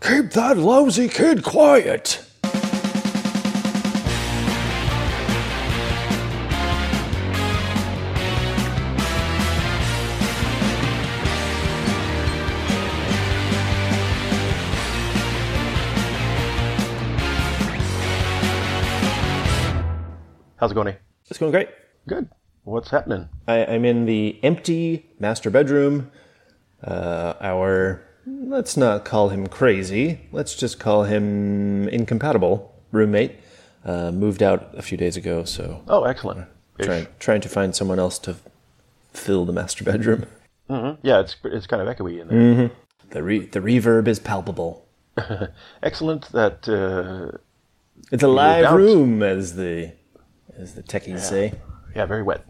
Keep that lousy kid quiet. How's it going? eh? It's going great. Good. What's happening? I, I'm in the empty master bedroom. Uh, our, let's not call him crazy, let's just call him incompatible roommate uh, moved out a few days ago, so Oh, excellent. Trying, trying to find someone else to fill the master bedroom. Yeah, it's it's kind of echoey in there. The, re- the reverb is palpable. Excellent. That uh, It's a live room, as the as the techies say. yeah, very wet.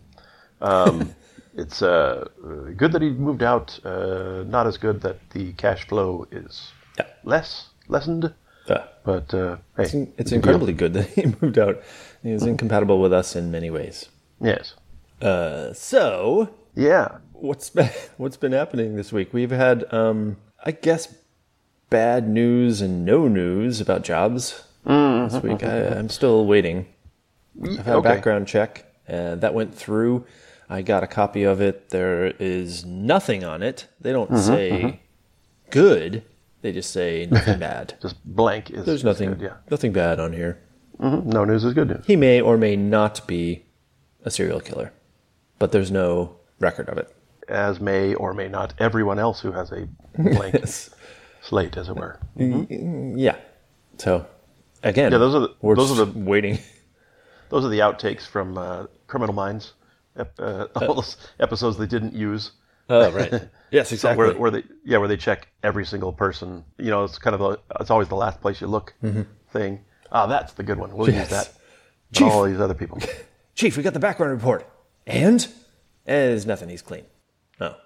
Um, it's uh, good that he moved out. Uh, not as good that the cash flow is Yeah. less lessened. Uh, But uh, hey, it's big incredibly good that he moved out. He was incompatible with us in many ways. Yes. Uh, so Yeah. what's been what's been happening this week? We've had, um, I guess, bad news and no news about jobs this week. I, I'm still waiting. I've had a background check uh, that went through. I got a copy of it. There is nothing on it. They don't say good. They just say nothing bad. Just blank is. There's nothing, good, yeah. nothing bad on here. Mhm. No news is good news. He may or may not be a serial killer, but there's no record of it. As may or may not everyone else who has a blank slate, as it were. Yeah. So again, Yeah, those are the- those are the- waiting. Those are the outtakes from uh, Criminal Minds. Ep- uh, all those episodes they didn't use. Oh right. Yes, exactly. Where, where they yeah where they check every single person. You know, it's kind of a, it's always the last place you look thing. Ah, that's the good one. We'll use Mm-hmm. That. Chief. all these other people. Chief, we got the background report. And there's nothing. He's clean. Oh.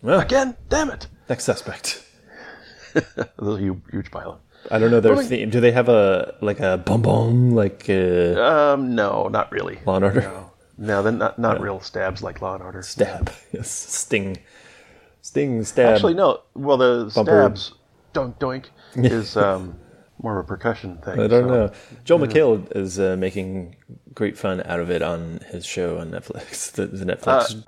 Well, Again, damn it! next suspect. Those huge, huge pile. I don't know their theme. Do they have a like a bum bum like uh, Um, no, not really. Law and Order? No, then not not real stabs like Law and Order. Stab. Yes. Sting. Sting. Stab. Actually, no. Well, the Bumper. stabs, doink doink, is um, more of a percussion thing. I don't so- know. Joel McHale is uh, making great fun out of it on his show on Netflix. The, the Netflix.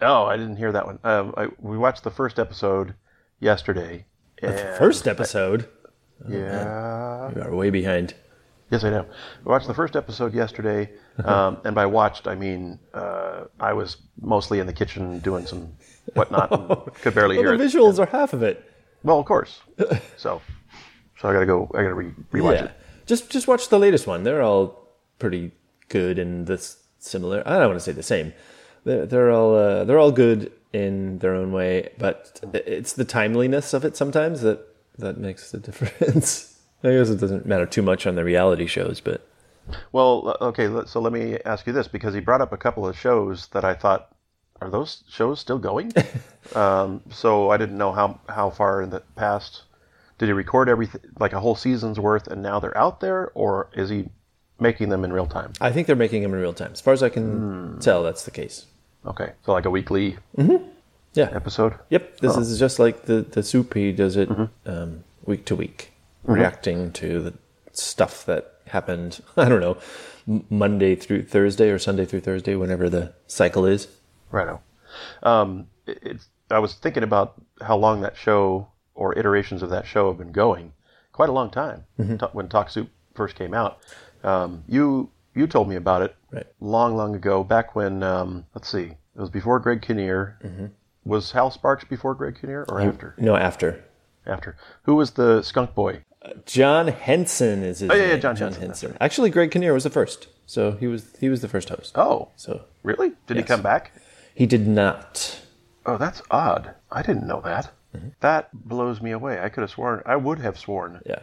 Oh, I didn't hear that one. Um, I, we watched the first episode yesterday. The First episode. Yeah. We are way behind. Yes, I know. I watched the first episode yesterday, um, and by watched I mean uh, I was mostly in the kitchen doing some whatnot, and could barely Well, hear the it. visuals are half of it. Well, of course. So, so I gotta go. I gotta re- rewatch yeah. it. Just just watch the latest one. They're all pretty good and this similar. I don't want to say the same. They're, they're all uh, they're all good in their own way, but it's the timeliness of it sometimes that that makes the difference. I guess it doesn't matter too much on the reality shows, but Well, uh, okay. So let me ask you this because he brought up a couple of shows that I thought are those shows still going? um, so I didn't know how how far in the past did he record everything like a whole season's worth, and now they're out there, or is he making them in real time? I think they're making them in real time. As far as I can tell, that's the case. Okay, so like a weekly Yeah. episode. Yep. This is just like the the soup. He does it um, week to week, reacting to the stuff that happened. I don't know, Monday through Thursday or Sunday through Thursday, whenever the cycle is. Right. Um, it, it's, I was thinking about how long that show or iterations of that show have been going. Quite a long time. Ta- when Talk Soup first came out, um, you you told me about it Right. long, long ago. Back when um, let's see, it was before Greg Kinnear. Was Hal Sparks before Greg Kinnear or after? No, after After. Who was the skunk boy? John Henson is his Oh, yeah, yeah, name. John Henson, that's Actually, Greg Kinnear was the first, so he was he was the first host. Oh, So really? Did he come back? he did not. Oh, that's odd. I didn't know that. That blows me away. I could have sworn. I would have sworn Yeah.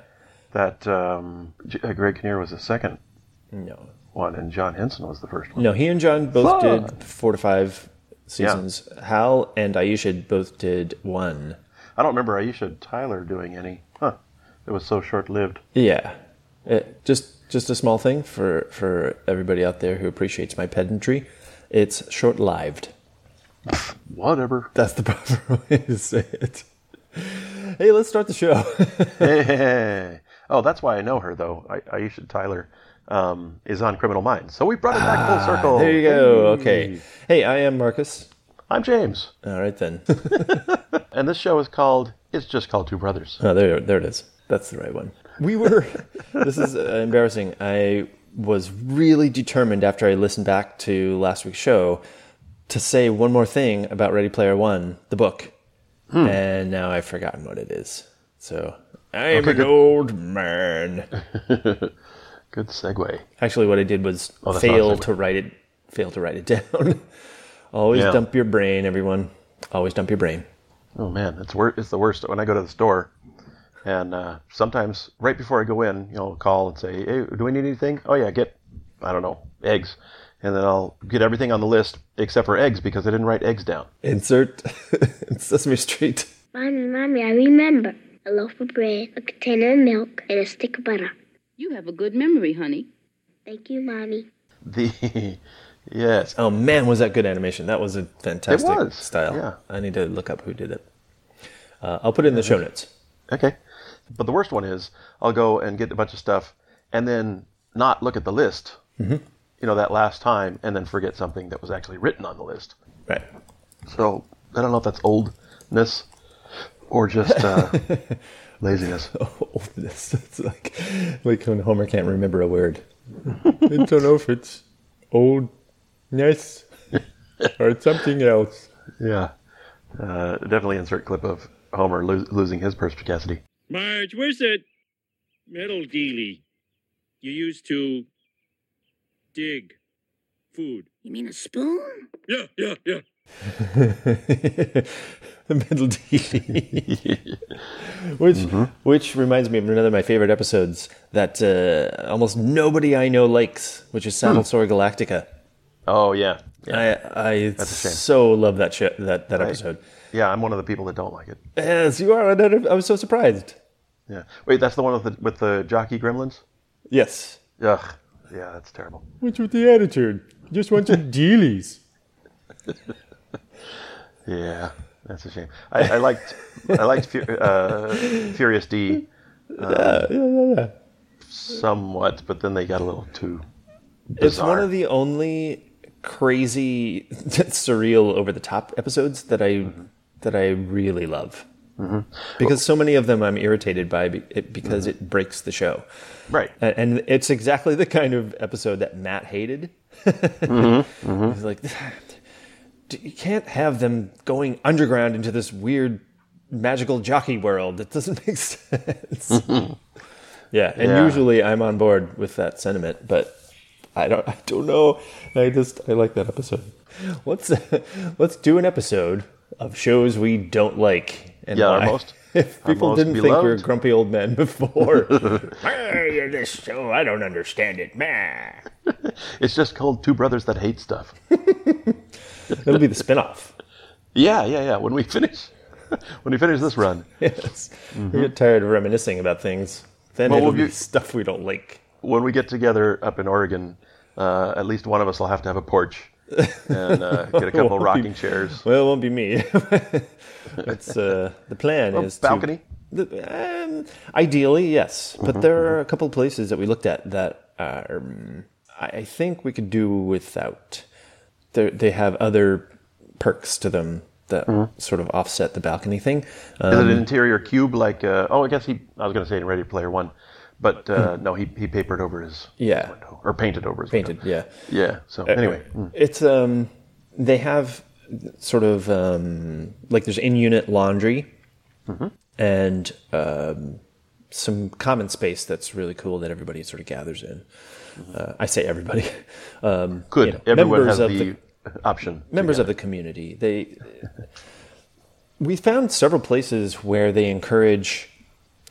that um, uh, Greg Kinnear was the second No. one, and John Henson was the first one. No, he and John both Fuck. did four to five seasons. Hal and Aisha both did one. I don't remember Aisha Tyler doing any. Huh. It was so short lived. Yeah, It- just just a small thing for for everybody out there who appreciates my pedantry. It's short lived. Whatever. That's the proper way to say it. hey, let's start the show. Hey. Oh, that's why I know her though. I, Aisha Tyler um, is on Criminal Minds, so we brought it back full circle. Ah, there you go. Okay. Hey, I am Marcus. I'm James, All right then. and this show is called. It's just called Two Brothers. Oh, there, there it is. That's the right one. We were. this is uh, embarrassing. I was really determined after I listened back to last week's show to say one more thing about Ready Player One, the book, and now I've forgotten what it is. So I'm an good. old man. Good segue. Actually, what I did was Oh, fail not a segue. to write it. Fail to write it down. Always Yeah. dump your brain, everyone. Always dump your brain. Oh man, it's wor- It's the worst when I go to the store, and uh, sometimes right before I go in, you know, call and say, "Hey, do we need anything?" Oh yeah, get I don't know eggs, and then I'll get everything on the list except for eggs because I didn't write eggs down. Insert Sesame Street. Mommy, Mommy, I remember. A loaf of bread, a container of milk, and a stick of butter. You have a good memory, honey. Thank you, Mommy. The yes, Oh man, was that good animation? That was a fantastic was, style. yeah. I need to look up who did it. Uh, I'll put it in the show notes. okay, but the worst one is I'll go and get a bunch of stuff and then not look at the list. Mm-hmm. You know that last time, and then forget something that was actually written on the list. Right. So I don't know if that's oldness or just uh, laziness. Oldness. It's like like when Homer can't remember a word. I don't know if it's oldness or something else. Yeah. Uh, definitely insert clip of Homer lo- losing his perspicacity. Marge, where's that metal dealie you used to dig food? You mean a spoon? Yeah, yeah, yeah. the metal D. which which reminds me of another of my favorite episodes that uh, almost nobody I know likes, which is Saddle Sore Galactica. Oh yeah, yeah, I I so love that show, that that episode. yeah. I'm one of the people that don't like it. Yes, you are. I was so surprised. Yeah. Wait, that's the one with the with the jockey gremlins. Yes. Ugh. Yeah, that's terrible. What's with the attitude? Just want some dealies. Yeah, that's a shame. I, I liked I liked uh, Furious D yeah, yeah, yeah. somewhat, but then they got a little too. Bizarre. It's one of the only crazy, surreal, over the top episodes that I that I really love. Mm-hmm. Because so many of them I'm irritated by it, because mm-hmm. it breaks the show. Right. And it's exactly the kind of episode that Matt hated. Mm-hmm. He's like, you can't have them going underground into this weird magical jockey world. It doesn't make sense. yeah, and Yeah. usually I'm on board with that sentiment, but I don't. I don't know. I just I like that episode. Let's let's do an episode of shows we don't like. And Yeah, why. most- If people most didn't think we were beloved. grumpy old men before, hey, this show I don't understand it. It's just called Two Brothers That Hate Stuff. It'll be the spinoff. Yeah, yeah, yeah. When we finish, when we finish this run, Yes, we get tired of reminiscing about things. Then Well, it'll we'll be get- stuff we don't like. when we get together up in Oregon, uh, at least one of us will have to have a porch and uh, get a couple be- rocking chairs. Well, it won't be me. it's uh, the plan is to- balcony? the- um, ideally, yes, but there are a couple of places that we looked at that are, um, I think we could do without. They're, they have other perks to them that sort of offset the balcony thing. Uh, Is it an interior cube like? Uh, oh, I guess he. I was going to say in Ready Player One, but uh, no, he he papered over his yeah, window or painted over his painted. Yeah. Window. Yeah. So anyway, mm. It's um they have sort of um like there's in unit laundry Mm-hmm. and um some common space that's really cool that everybody sort of gathers in. Uh, I say everybody. Um, good. you know, Everyone members has of the, option. members of the community. They we found several places where they encourage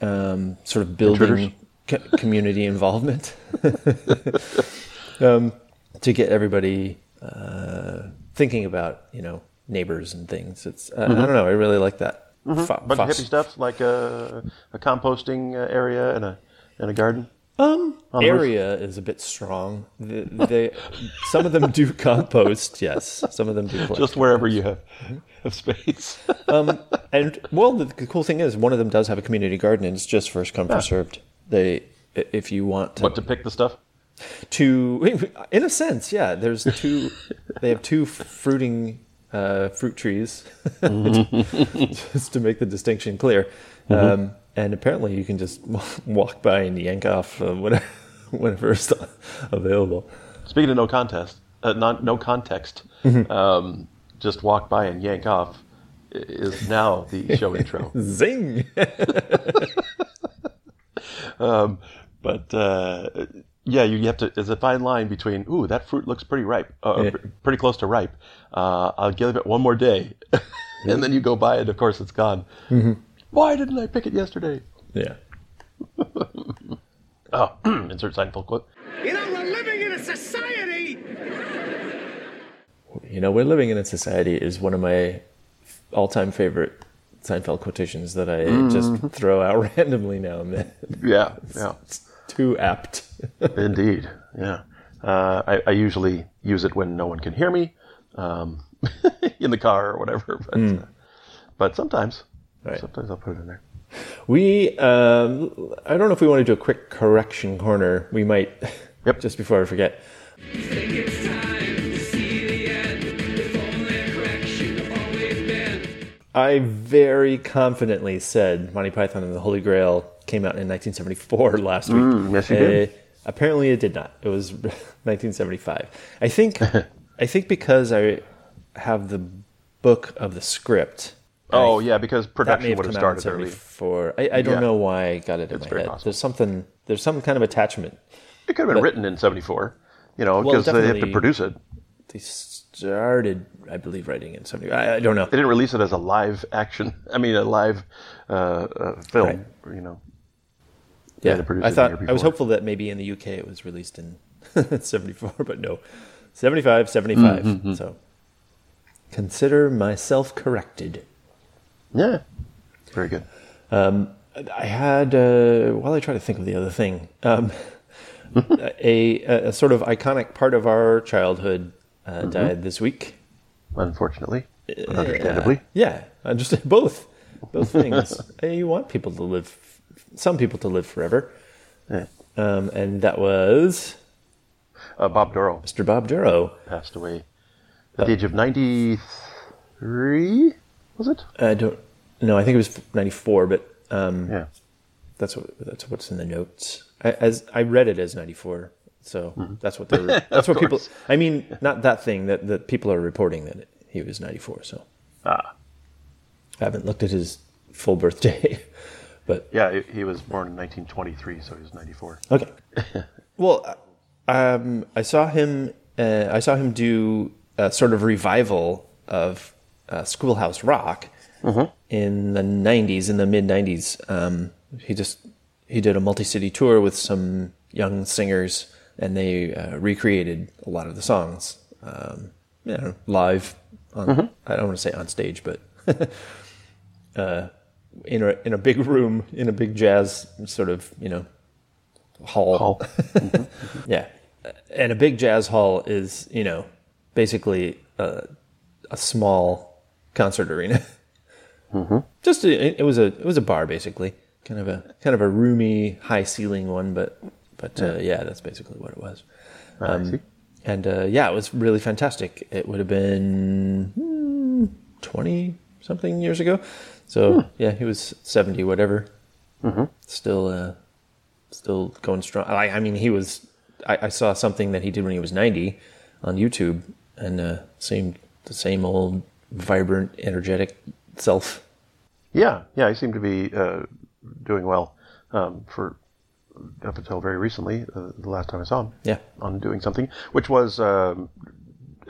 um, sort of building co- community involvement um, to get everybody uh, thinking about you know neighbors and things. It's uh, I don't know. I really like that. Fo- it. bunch of hippie stuff like a, a composting uh, area and a and a garden. Um, the roof? area is a bit strong. The, they, some of them do compost. Yes, some of them do. collect Just wherever you have, have space. um, And well, the, the cool thing is, one of them does have a community garden, and it's just first come first served. They, if you want to, What to pick the stuff? to in a sense, yeah. There's two. they have two fruiting uh, fruit trees, just to make the distinction clear. Um, and apparently, you can just walk by and yank off uh, whatever, whenever it's available. Speaking of no contest, uh, not no context, um, just walk by and yank off is now the show intro. Zing! But uh, yeah, you, you have to. There's a fine line between ooh, that fruit looks pretty ripe, uh, Yeah. pretty close to ripe. Uh, I'll give it one more day, and then you go buy it. Of course, it's gone. Why didn't I pick it yesterday? yeah. Oh, insert Seinfeld quote. You know, we're living in a society. You know, we're living in a society is one of my all-time favorite Seinfeld quotations that I just throw out randomly now and then. Yeah, yeah. It's too apt. Indeed, yeah. Uh, I, I usually use it when no one can hear me, um, in the car or whatever. But uh, but sometimes, Right. sometimes I'll put it in there. We, um, I don't know if we want to do a quick correction corner. We might, Yep. just before I forget. I very confidently said Monty Python and the Holy Grail came out in 1974 last week. Mm, yes, you did. Uh, apparently, it did not. It was 1975. I think. I think because I have the book of the script. Oh I- yeah, because production have would have started early. 74. I, I don't Yeah. know why I got it in It's my very head. possible. There's something. There's some kind of attachment. It could have been written in '74, you know, Well, because they have to produce it. They started, I believe, writing in 70. I, I don't know. They didn't release it as a live action. I mean, a live uh, uh, film. You know, Yeah, I thought I was hopeful that maybe in the UK it was released in 74, but no, 75, 75. Mm-hmm, So consider myself corrected. yeah, very good. I had, uh, while I try to think of the other thing, um, a, a sort of iconic part of our childhood uh, Mm-hmm. died this week. Unfortunately, but understandably, Yeah, understand both both things. Uh, you want people to live, some people to live forever, Yeah. um, and that was uh, Bob Dorough Mr. Bob Dorough. passed away at the age of 93. Was it? I don't know. I think it was ninety four, but um, Yeah. that's what that's what's in the notes. I, as I read it as ninety four, so that's what they're. That's what people. I mean, not that thing that that people are reporting that he was ninety four. So Ah, I haven't looked at his full birthday, but yeah. He, he was born in 1923, so he was 94. Okay. well, um, I saw him. Uh, I saw him do a sort of revival of uh, Schoolhouse Rock in the '90s, in the mid '90s. Um, he just he did a multi-city tour with some young singers, and they uh, recreated a lot of the songs, um, you know, live. On, I don't want to say on stage, but uh, in a in a big room, in a big jazz sort of you know hall. Hall. Yeah, and a big jazz hall is you know basically a, a small concert arena. Just a, it was a it was a bar basically, kind of a kind of a roomy, high ceiling one, but but yeah, uh, yeah that's basically what it was. I see. And uh, yeah, it was really fantastic. It would have been twenty something years ago. So yeah, he was seventy, whatever. Still, uh, still going strong. I, I mean, he was. I, I saw something that he did when he was ninety on YouTube, and uh, seemed the same old vibrant, energetic self. Yeah, yeah. He seemed to be uh, doing well um, for up until very recently. Uh, the last time I saw him. Yeah. on doing something, which was um,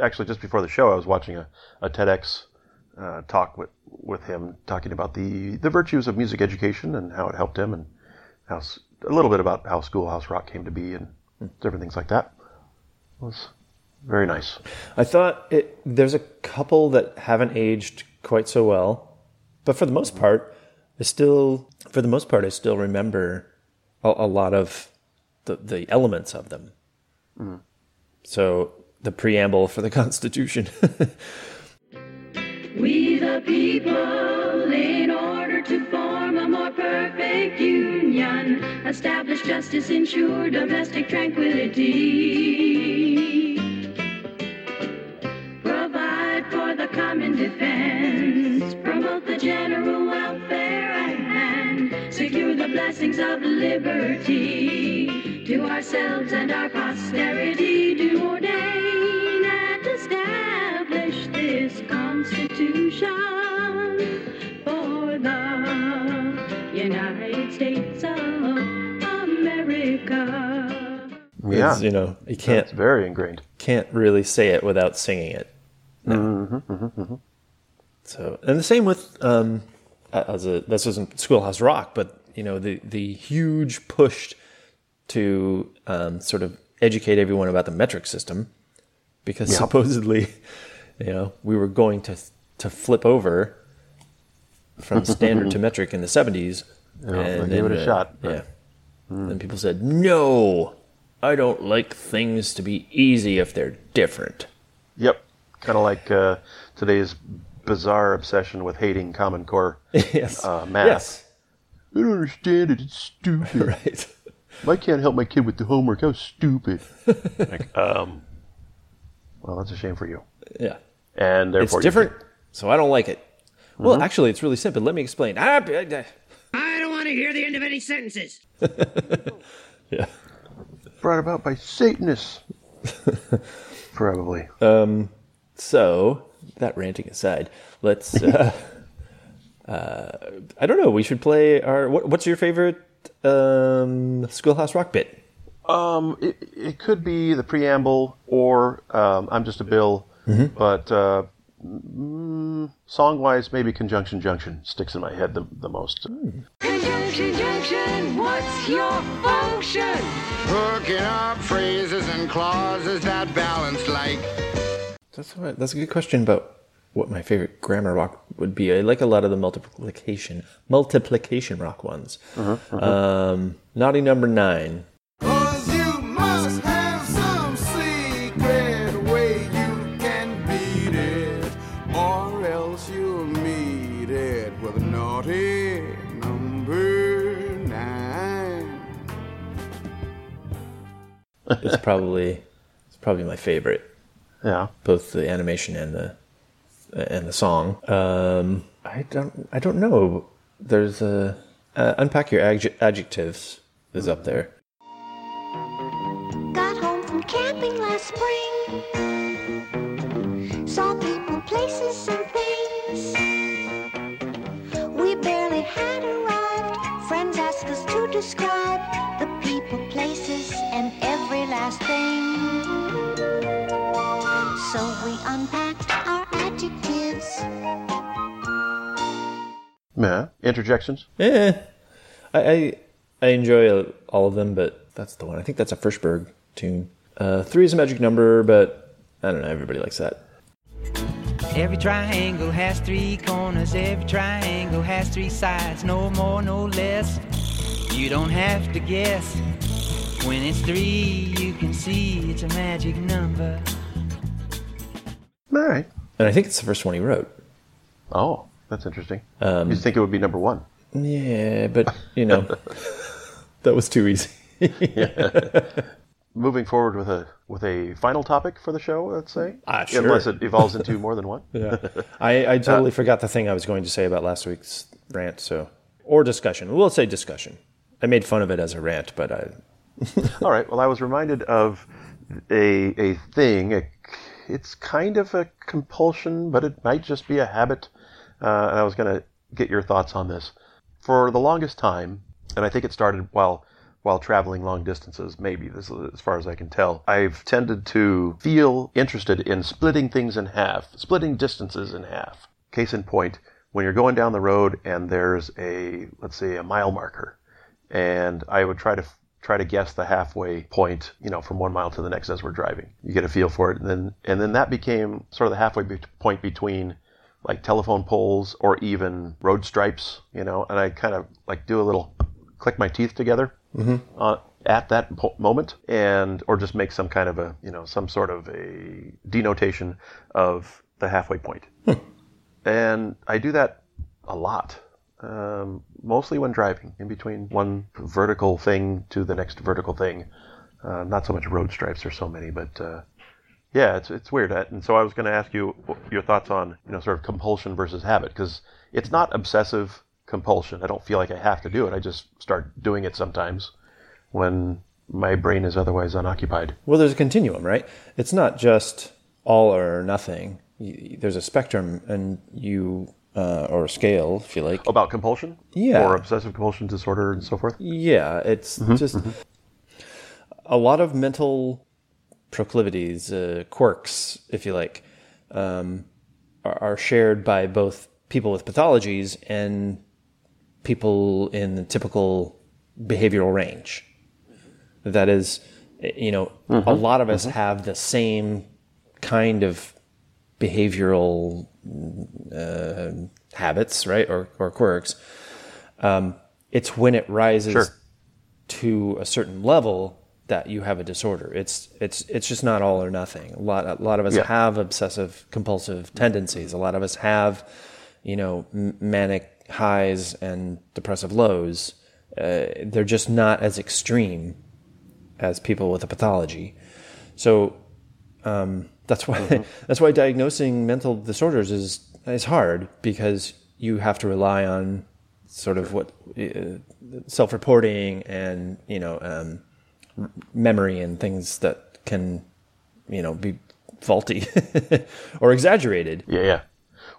actually just before the show. I was watching a, a TEDx uh, talk with with him, talking about the the virtues of music education and how it helped him, and how a little bit about how Schoolhouse Rock came to be and different things like that. It was very nice. I thought it, there's a couple that haven't aged quite so well, but for the most part, I still, for the most part, I still remember a, a lot of the, the elements of them. Mm-hmm. So the preamble for the Constitution. We the people, in order to form a more perfect union, establish justice, ensure domestic tranquility. Provide for the common defense, promote the general blessings of liberty to ourselves and our posterity. Do ordain and establish this Constitution for the United States of America. Yeah, It's, you know, you can't it's very ingrained. can't really say it without singing it. No. Mm-hmm, mm-hmm, mm-hmm. So, and the same with um, as a this isn't Schoolhouse Rock, but you know the the huge push to um, sort of educate everyone about the metric system, because supposedly, you know, we were going to to flip over from standard to metric in the seventies. they gave it a shot, but- Yeah. And people said, "No, I don't like things to be easy if they're different." Yep, kind of like uh, today's bizarre obsession with hating Common Core yes. uh, math. Yes. I don't understand it. It's stupid. Right. I can't help my kid with the homework. How stupid. like, um, well, that's a shame for you. Yeah. And It's therefore, you different, so I don't like it. Well, Mm-hmm. actually, it's really simple. Let me explain. B- I don't want to hear the end of any sentences. yeah. brought about by Satanists. Probably. Um. So, that ranting aside, let's. Uh, uh, I don't know. We should play our. What, what's your favorite um, Schoolhouse Rock bit? Um, it, it could be the preamble, or um, I'm just a Bill. But uh, mm, song-wise, maybe Conjunction Junction sticks in my head the, the most. Conjunction junction, what's your function? Hooking up phrases and clauses that balance like. That's what, that's a good question about what my favorite grammar rock would be. I like a lot of the multiplication multiplication rock ones. Um, naughty number nine. Cause you must have some secret way you can beat it, or else you'll meet it with naughty number nine. It's probably it's probably my favorite. Yeah. both the animation and the and the song. Um, I don't I don't know. There's a uh, unpack your adj- adjectives is up there. Got home from camping last spring. Saw people, places, and things. We barely had arrived. Friends asked us to describe the people, places, and every last thing. So we unpacked Yeah. Interjections? Eh, I I, I enjoy uh, all of them, but that's the one. I think that's a Frishberg tune. Uh, three is a magic number, but I don't know. Everybody likes that. Every triangle has three corners, every triangle has three sides, no more, no less. You don't have to guess. When it's three, you can see it's a magic number. All right. And I think it's the first one he wrote. Oh, that's interesting. you think it would be number one? Yeah, but you know, that was too easy. Moving forward with a with a final topic for the show, let's say. Ah, sure. Unless it evolves into more than one. Yeah, I, I totally forgot the thing I was going to say about last week's rant. So, or discussion. We'll say discussion. I made fun of it as a rant, but I, All right. Well, I was reminded of a a thing. A, it's kind of a compulsion, but it might just be a habit. Uh, and I was going to get your thoughts on this. For the longest time, and I think it started while while traveling long distances. Maybe this, is as far as I can tell, I've tended to feel interested in splitting things in half, splitting distances in half. Case in point, when you're going down the road and there's a let's say a mile marker, and I would try to try to guess the halfway point, you know, from one mile to the next as we're driving. You get a feel for it, and then and then that became sort of the halfway be- point between like telephone poles or even road stripes, you know. And I kind of like do a little click my teeth together uh, at that po- moment, and or just make some kind of a you know some sort of a denotation of the halfway point. and I do that a lot. Um, mostly when driving, in between one vertical thing to the next vertical thing. Uh, not so much road stripes. There's so many, but uh, yeah, it's it's weird. And so I was going to ask you your thoughts on you know sort of compulsion versus habit because it's not obsessive compulsion. I don't feel like I have to do it. I just start doing it sometimes when my brain is otherwise unoccupied. Well, there's a continuum, right? It's not just all or nothing. There's a spectrum, and you uh, or a scale, if you like. About compulsion, Yeah. or obsessive compulsion disorder and so forth. Yeah, it's just a lot of mental proclivities, uh, quirks, if you like, um, are, are shared by both people with pathologies and people in the typical behavioral range. That is, you know, a lot of us have the same kind of behavioral uh, habits, right, or, or quirks. Um, it's when it rises Sure. to a certain level that you have a disorder. It's it's it's just not all or nothing. A lot a lot of us Yeah. have obsessive compulsive tendencies. A lot of us have, you know, m- manic highs and depressive lows. Uh, they're just not as extreme as people with a pathology. So um, that's why that's why diagnosing mental disorders is is hard because you have to rely on sort of what uh, self-reporting and you know um, memory and things that can you know be faulty or exaggerated. Yeah, yeah.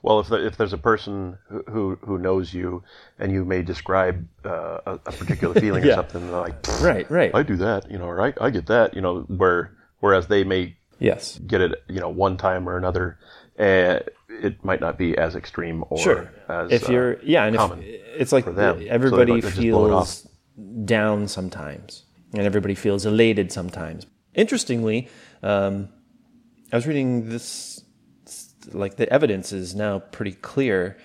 Well, if the, if there's a person who, who knows you and you may describe uh, a, a particular feeling or Yeah. something like, Right, right. I do that, you know, or I, I get that, you know, where whereas they may Yes. get it, you know, one time or another, uh, it might not be as extreme or Sure. as if uh, you're yeah, and common if it's like for them. So everybody they just blow it off. feels down sometimes, and everybody feels elated sometimes. Interestingly, um, I was reading this, like the evidence is now pretty clear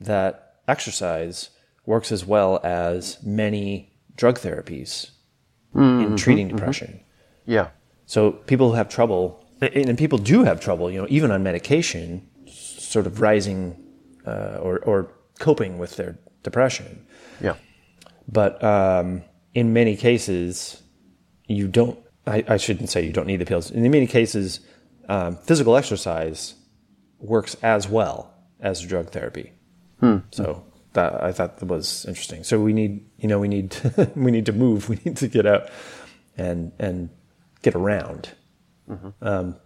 that exercise works as well as many drug therapies Mm-hmm, in treating depression. Yeah, So people who have trouble, and and people do have trouble, you know, even on medication, sort of rising uh, or, or coping with their depression. yeah, But um, in many cases, you don't. I, I shouldn't say you don't need the pills. In many cases, um, physical exercise works as well as drug therapy. So that I thought that was interesting. So we need, you know, we need we need to move. We need to get out and and get around. Um,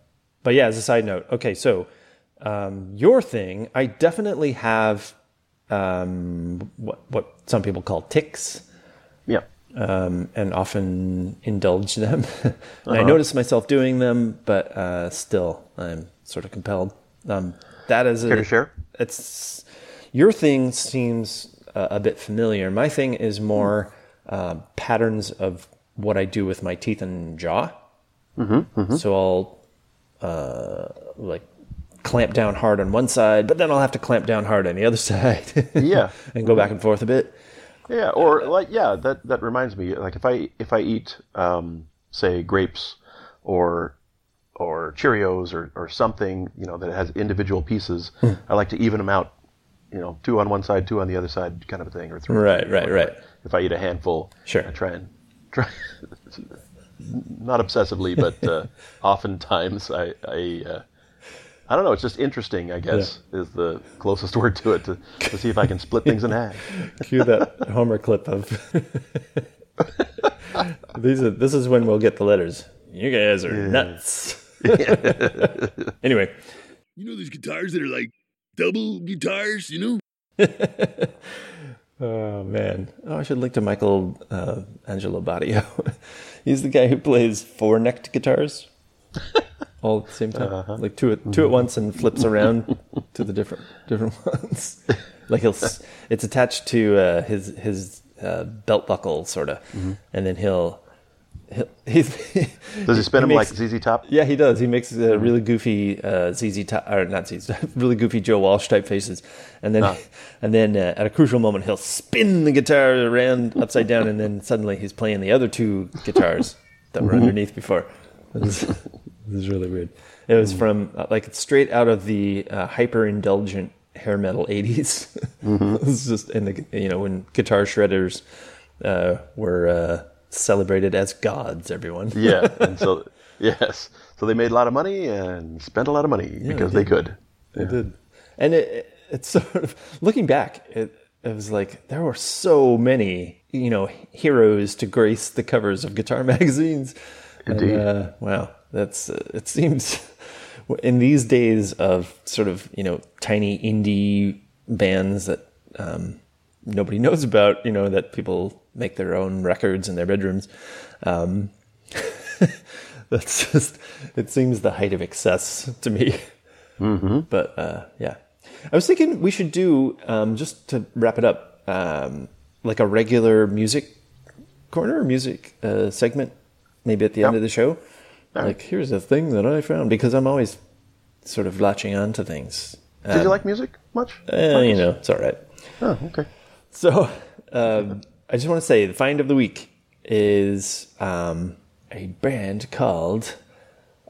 but yeah, as a side note, okay, so um, your thing, I definitely have um, what what some people call ticks. Um, and often indulge them. and Uh-huh. I notice myself doing them, but uh, still, I'm sort of compelled. Um, that is Care a, to share? It's your thing seems uh, a bit familiar. My thing is more uh, patterns of what I do with my teeth and jaw. Mm-hmm, So I'll uh, like clamp down hard on one side, but then I'll have to clamp down hard on the other side. Yeah. and go back and forth a bit. Yeah, or like yeah, that that reminds me. Like if I if I eat um, say grapes or or Cheerios or, or something you know that has individual pieces, Hmm. I like to even them out. You know, two on one side, two on the other side, kind of a thing, or three. Right, right, right. If I eat a handful, Sure. I try and try. not obsessively, but uh, oftentimes I I. Uh, I don't know. It's just interesting, I guess, is the closest word to it to, to see if I can split things in half. Cue that Homer clip of these. Are, this is when we'll get the letters. You guys are nuts. anyway, You know these guitars that are like double guitars, you know? oh man, oh I should link to Michael uh, Angelo Batio. He's the guy who plays four necked guitars all at the same time, like two at two at once, and flips around to the different different ones. like he'll, it's attached to uh, his his uh, belt buckle, sort of, and then he'll. he'll he's, Does he spin them makes- like ZZ Top? Yeah, he does. He makes uh, really goofy uh, ZZ Top, or not ZZ, Top, really goofy Joe Walsh type faces, and then and then uh, at a crucial moment he'll spin the guitar around upside down, and then suddenly he's playing the other two guitars that were underneath before. This is, really weird. It was from uh, like straight out of the uh, hyper indulgent hair metal 80s. Mm-hmm. it's just in the you know when guitar shredders uh, were uh, celebrated as gods. Everyone. Yeah, and so yes, so they made a lot of money and spent a lot of money because they did. could. They did. And it, it's sort of looking back, it, it was like there were so many, you know, heroes to grace the covers of guitar magazines. And, Indeed. uh, wow, that's uh, it seems in these days of sort of you know tiny indie bands that um, nobody knows about, you know, that people make their own records in their bedrooms. Um, that's just it seems the height of excess to me. Mm-hmm. But uh, yeah, I was thinking we should do um, just to wrap it up, um, like a regular music corner, music uh, segment, maybe at the end of the show. Like, here's a thing that I found because I'm always sort of latching on to things. Did you like music much? Eh, you know, it's all right. Oh, okay. So, um, I just want to say the find of the week is um, a band called.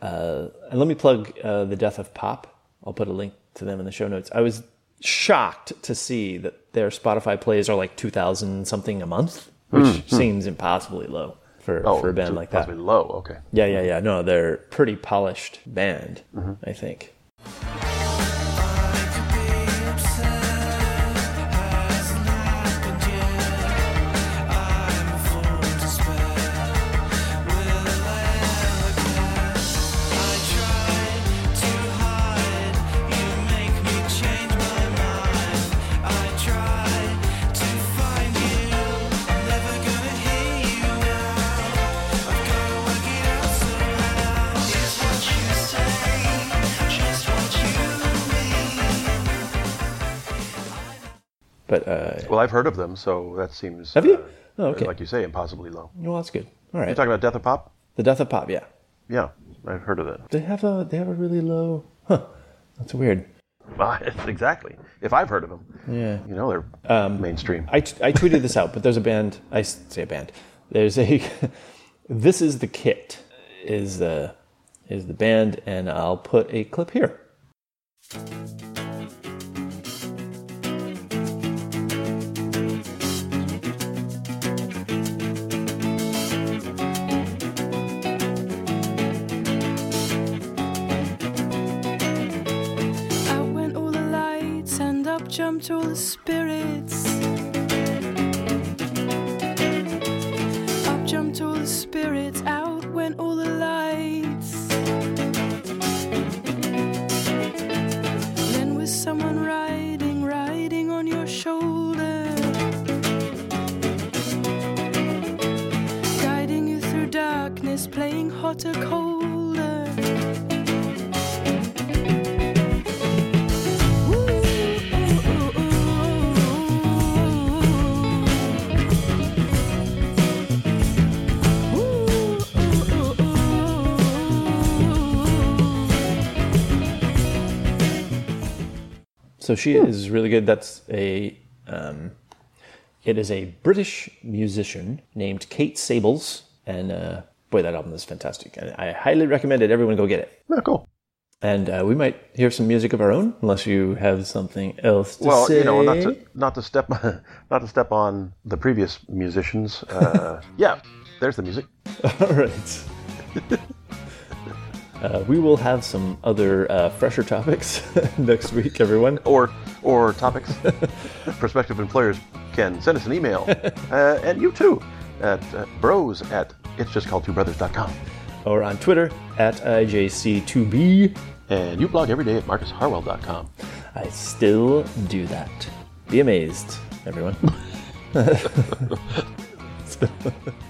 Uh, and let me plug uh, the Death of Pop. I'll put a link to them in the show notes. I was shocked to see that their Spotify plays are like two thousand something a month, which Mm, seems impossibly low for Oh, for a band so like that. low. Okay. Yeah, yeah, yeah. No, they're pretty polished band. I think. But uh, Well, I've heard of them, so that seems. Have you? uh, Oh, okay. Like you say, impossibly low. well, that's good. All right. You're talking about Death of Pop? the Death of Pop. Yeah, Yeah, I've heard of that. they have a they have a really low. Huh. That's weird. Exactly. If I've heard of them, Yeah. you know they're mainstream. I, t- I tweeted this out, but there's a band. I say a band. There's a. this is the kit. Is the is the band, and I'll put a clip here. Up jumped all the spirits. So she is really good. That's a. Um, it is a British musician named Kate Stables, and uh, boy, that album is fantastic. And I highly recommend it. Everyone go get it. Oh, cool. And uh, we might hear some music of our own, unless you have something else to Well, say. Well, you know, not to not to step not to step on the previous musicians. Uh, yeah, there's the music. All right. uh, we will have some other uh, fresher topics next week, everyone. Or or topics. Prospective employers can send us an email, uh, and you too, at uh, bros at it's just called two brothers.com. Or on Twitter at IJC2B. And you blog every day at marcusharwell.com. I still do that. Be amazed, everyone.